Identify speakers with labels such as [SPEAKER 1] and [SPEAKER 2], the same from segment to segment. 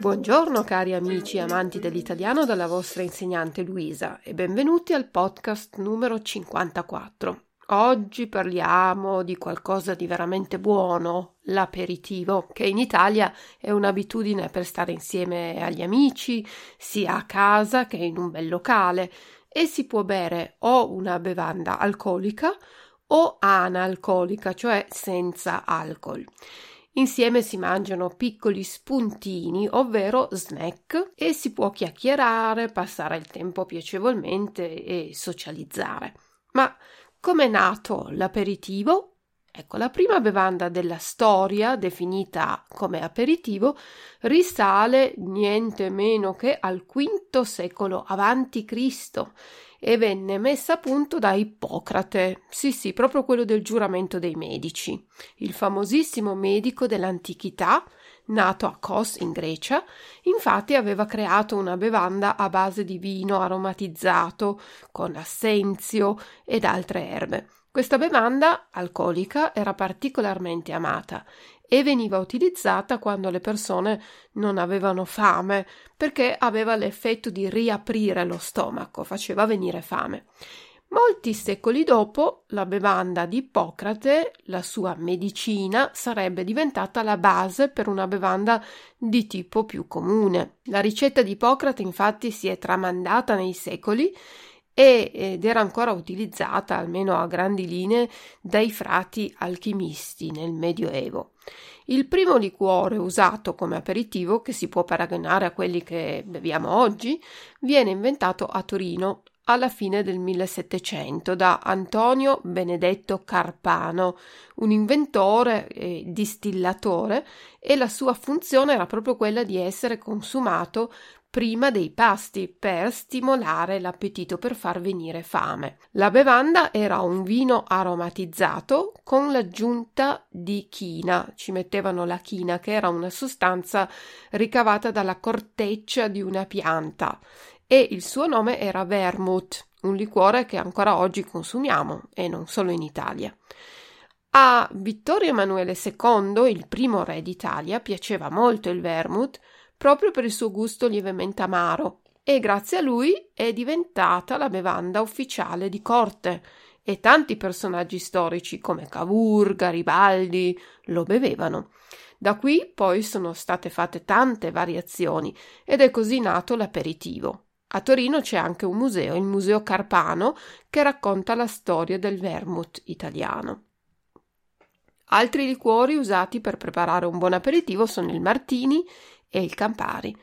[SPEAKER 1] Buongiorno cari amici e amanti dell'italiano dalla vostra insegnante Luisa e benvenuti al podcast numero 54. Oggi parliamo di qualcosa di veramente buono, l'aperitivo, che in Italia è un'abitudine per stare insieme agli amici, sia a casa che in un bel locale, e si può bere o una bevanda alcolica o analcolica, cioè senza alcol. Insieme si mangiano piccoli spuntini, ovvero snack, e si può chiacchierare, passare il tempo piacevolmente e socializzare. Ma com'è nato l'aperitivo? Ecco, la prima bevanda della storia, definita come aperitivo, risale niente meno che al V secolo Cristo e venne messa a punto da Ippocrate, sì sì, proprio quello del giuramento dei medici, il famosissimo medico dell'antichità, nato a Kos in Grecia, infatti aveva creato una bevanda a base di vino aromatizzato con assenzio ed altre erbe. Questa bevanda alcolica era particolarmente amata e veniva utilizzata quando le persone non avevano fame, perché aveva l'effetto di riaprire lo stomaco, faceva venire fame. Molti secoli dopo, la bevanda di Ippocrate, la sua medicina, sarebbe diventata la base per una bevanda di tipo più comune. La ricetta di Ippocrate infatti si è tramandata nei secoli ed era ancora utilizzata, almeno a grandi linee, dai frati alchimisti nel Medioevo. Il primo liquore usato come aperitivo, che si può paragonare a quelli che beviamo oggi, viene inventato a Torino alla fine del 1700 da Antonio Benedetto Carpano, un inventore e distillatore, e la sua funzione era proprio quella di essere consumato prima dei pasti per stimolare l'appetito per far venire fame. La bevanda era un vino aromatizzato con l'aggiunta di china. Ci mettevano la china che era una sostanza ricavata dalla corteccia di una pianta e il suo nome era vermouth, un liquore che ancora oggi consumiamo e non solo in Italia. A Vittorio Emanuele II, il primo re d'Italia, piaceva molto il vermouth proprio per il suo gusto lievemente amaro e grazie a lui è diventata la bevanda ufficiale di corte e tanti personaggi storici come Cavour, Garibaldi lo bevevano. Da qui poi sono state fatte tante variazioni ed è così nato l'aperitivo. A Torino c'è anche un museo, il Museo Carpano, che racconta la storia del vermouth italiano. Altri liquori usati per preparare un buon aperitivo sono il martini e il Campari.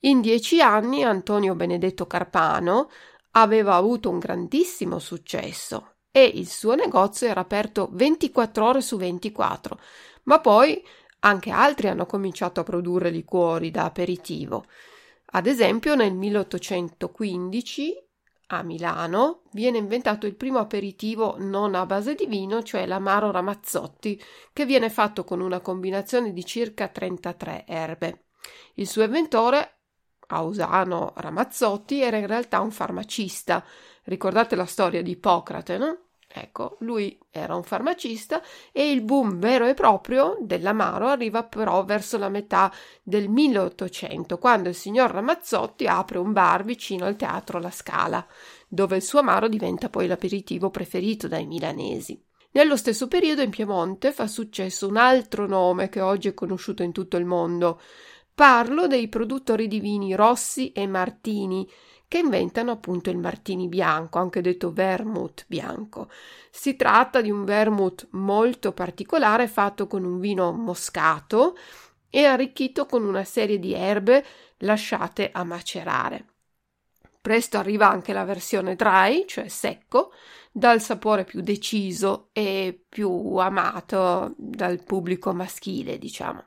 [SPEAKER 1] In dieci anni Antonio Benedetto Carpano aveva avuto un grandissimo successo e il suo negozio era aperto 24 ore su 24, ma poi anche altri hanno cominciato a produrre liquori da aperitivo. Ad esempio nel 1815 a Milano viene inventato il primo aperitivo non a base di vino, cioè l'amaro Ramazzotti, che viene fatto con una combinazione di circa 33 erbe. Il suo inventore, Ausano Ramazzotti, era in realtà un farmacista. Ricordate la storia di Ippocrate, no? Ecco, lui era un farmacista e il boom vero e proprio dell'amaro arriva però verso la metà del 1800, quando il signor Ramazzotti apre un bar vicino al teatro La Scala, dove il suo amaro diventa poi l'aperitivo preferito dai milanesi. Nello stesso periodo in Piemonte fa successo un altro nome che oggi è conosciuto in tutto il mondo. Parlo dei produttori di vini Rossi e Martini, che inventano appunto il martini bianco, anche detto vermouth bianco. Si tratta di un vermouth molto particolare fatto con un vino moscato e arricchito con una serie di erbe lasciate a macerare. Presto arriva anche la versione dry, cioè secco, dal sapore più deciso e più amato dal pubblico maschile, diciamo.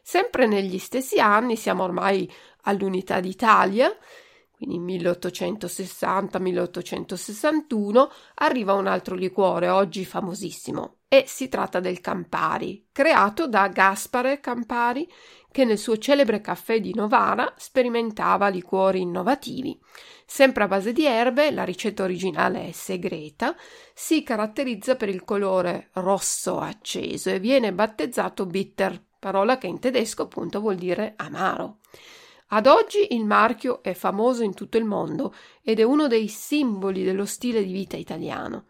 [SPEAKER 1] Sempre negli stessi anni, siamo ormai all'unità d'Italia, quindi 1860-1861, arriva un altro liquore oggi famosissimo e si tratta del Campari, creato da Gaspare Campari, che nel suo celebre caffè di Novara sperimentava liquori innovativi. Sempre a base di erbe, la ricetta originale è segreta, si caratterizza per il colore rosso acceso e viene battezzato bitter, parola che in tedesco appunto vuol dire amaro. Ad oggi il marchio è famoso in tutto il mondo ed è uno dei simboli dello stile di vita italiano.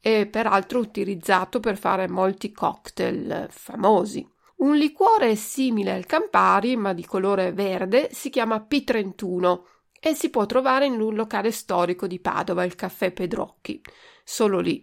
[SPEAKER 1] È peraltro utilizzato per fare molti cocktail famosi. Un liquore simile al Campari, ma di colore verde, si chiama P31 e si può trovare in un locale storico di Padova, il caffè Pedrocchi. Solo lì.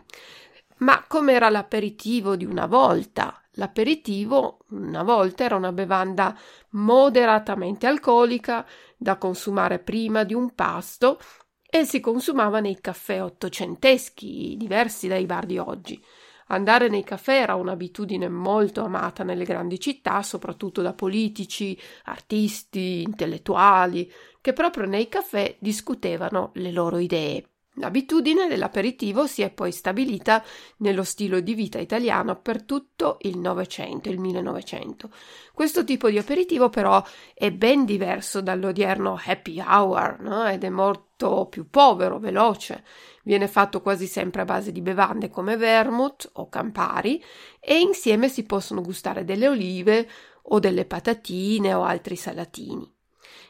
[SPEAKER 1] Ma com'era l'aperitivo di una volta? L'aperitivo una volta era una bevanda moderatamente alcolica da consumare prima di un pasto e si consumava nei caffè ottocenteschi, diversi dai bar di oggi. Andare nei caffè era un'abitudine molto amata nelle grandi città, soprattutto da politici, artisti, intellettuali, che proprio nei caffè discutevano le loro idee. L'abitudine dell'aperitivo si è poi stabilita nello stile di vita italiano per tutto il Novecento, il 1900. Questo tipo di aperitivo però è ben diverso dall'odierno happy hour no? ed è molto più povero, veloce. Viene fatto quasi sempre a base di bevande come vermouth o campari e insieme si possono gustare delle olive o delle patatine o altri salatini.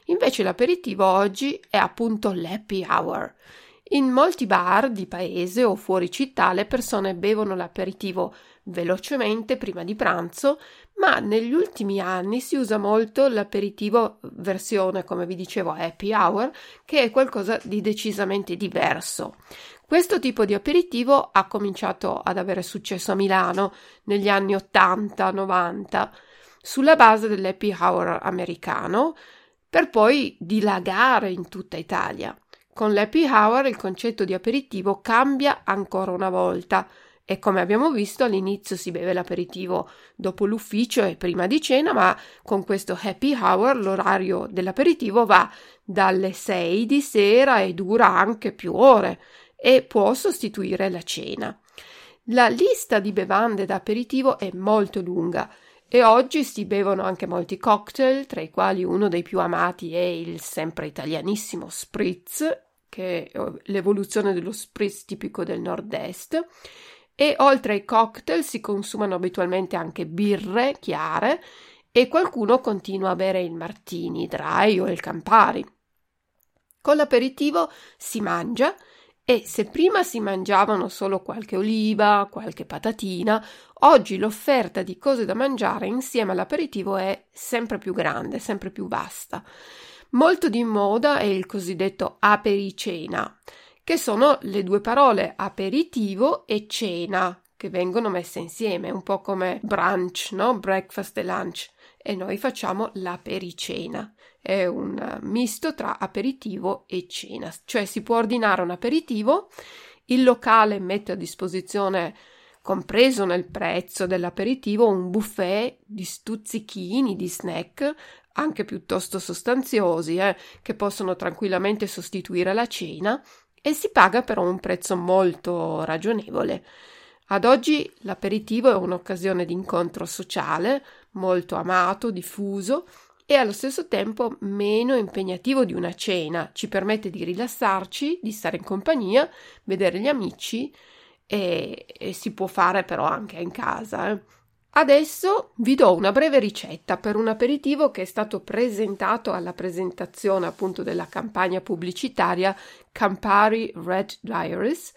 [SPEAKER 1] Invece l'aperitivo oggi è appunto l'happy hour in molti bar di paese o fuori città le persone bevono l'aperitivo velocemente prima di pranzo, ma negli ultimi anni si usa molto l'aperitivo versione, come vi dicevo, happy hour, che è qualcosa di decisamente diverso. Questo tipo di aperitivo ha cominciato ad avere successo a Milano negli anni 80-90 sulla base dell'happy hour americano, per poi dilagare in tutta Italia. Con l'happy hour il concetto di aperitivo cambia ancora una volta e come abbiamo visto all'inizio si beve l'aperitivo dopo l'ufficio e prima di cena, ma con questo happy hour l'orario dell'aperitivo va dalle 6 di sera e dura anche più ore e può sostituire la cena. La lista di bevande da aperitivo è molto lunga e oggi si bevono anche molti cocktail, tra i quali uno dei più amati è il sempre italianissimo spritz che è l'evoluzione dello spritz tipico del nord-est. E oltre ai cocktail si consumano abitualmente anche birre chiare e qualcuno continua a bere il martini dry o il campari. Con l'aperitivo si mangia e se prima si mangiavano solo qualche oliva, qualche patatina, oggi l'offerta di cose da mangiare insieme all'aperitivo è sempre più grande, sempre più vasta. Molto di moda è il cosiddetto apericena, che sono le due parole aperitivo e cena che vengono messe insieme, un po' come brunch, no? Breakfast e lunch. E noi facciamo l'apericena. È un misto tra aperitivo e cena, cioè si può ordinare un aperitivo, il locale mette a disposizione compreso nel prezzo dell'aperitivo un buffet di stuzzichini, di snack anche piuttosto sostanziosi, eh, che possono tranquillamente sostituire la cena, e si paga però un prezzo molto ragionevole. Ad oggi l'aperitivo è un'occasione di incontro sociale, molto amato, diffuso, e allo stesso tempo meno impegnativo di una cena, ci permette di rilassarci, di stare in compagnia, vedere gli amici e, e si può fare però anche in casa. Eh. Adesso vi do una breve ricetta per un aperitivo che è stato presentato alla presentazione appunto della campagna pubblicitaria Campari Red Diaries,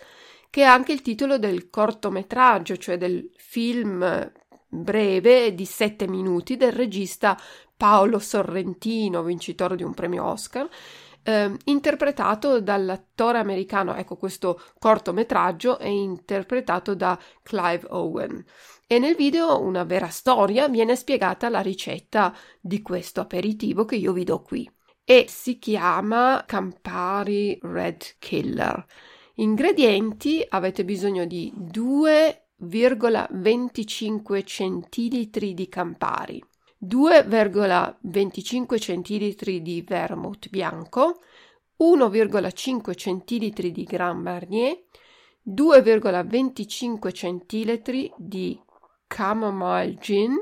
[SPEAKER 1] che è anche il titolo del cortometraggio, cioè del film breve di sette minuti del regista Paolo Sorrentino, vincitore di un premio Oscar, eh, interpretato dall'attore americano, ecco questo cortometraggio è interpretato da Clive Owen e nel video una vera storia viene spiegata la ricetta di questo aperitivo che io vi do qui e si chiama Campari Red Killer. Ingredienti avete bisogno di 2,25 centilitri di Campari, 2,25 cm di vermouth bianco, 1,5 cm di Grand Marnier, 2,25 cm di Chamomile Gin,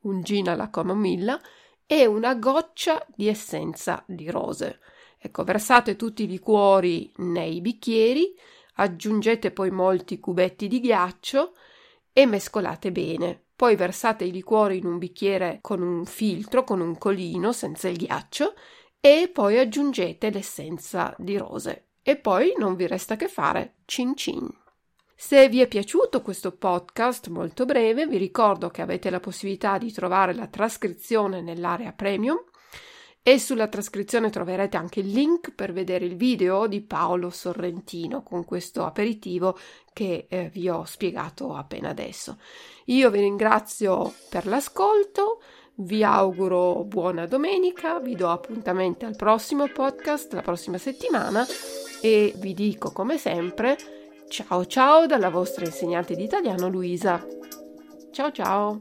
[SPEAKER 1] un gin alla camomilla e una goccia di essenza di rose. Ecco, versate tutti i liquori nei bicchieri, aggiungete poi molti cubetti di ghiaccio e mescolate bene. Poi versate i liquori in un bicchiere con un filtro, con un colino senza il ghiaccio e poi aggiungete l'essenza di rose. E poi non vi resta che fare cin cin. Se vi è piaciuto questo podcast molto breve, vi ricordo che avete la possibilità di trovare la trascrizione nell'area premium e sulla trascrizione troverete anche il link per vedere il video di Paolo Sorrentino con questo aperitivo che eh, vi ho spiegato appena adesso. Io vi ringrazio per l'ascolto, vi auguro buona domenica, vi do appuntamento al prossimo podcast la prossima settimana e vi dico come sempre Ciao ciao dalla vostra insegnante di italiano Luisa. Ciao ciao!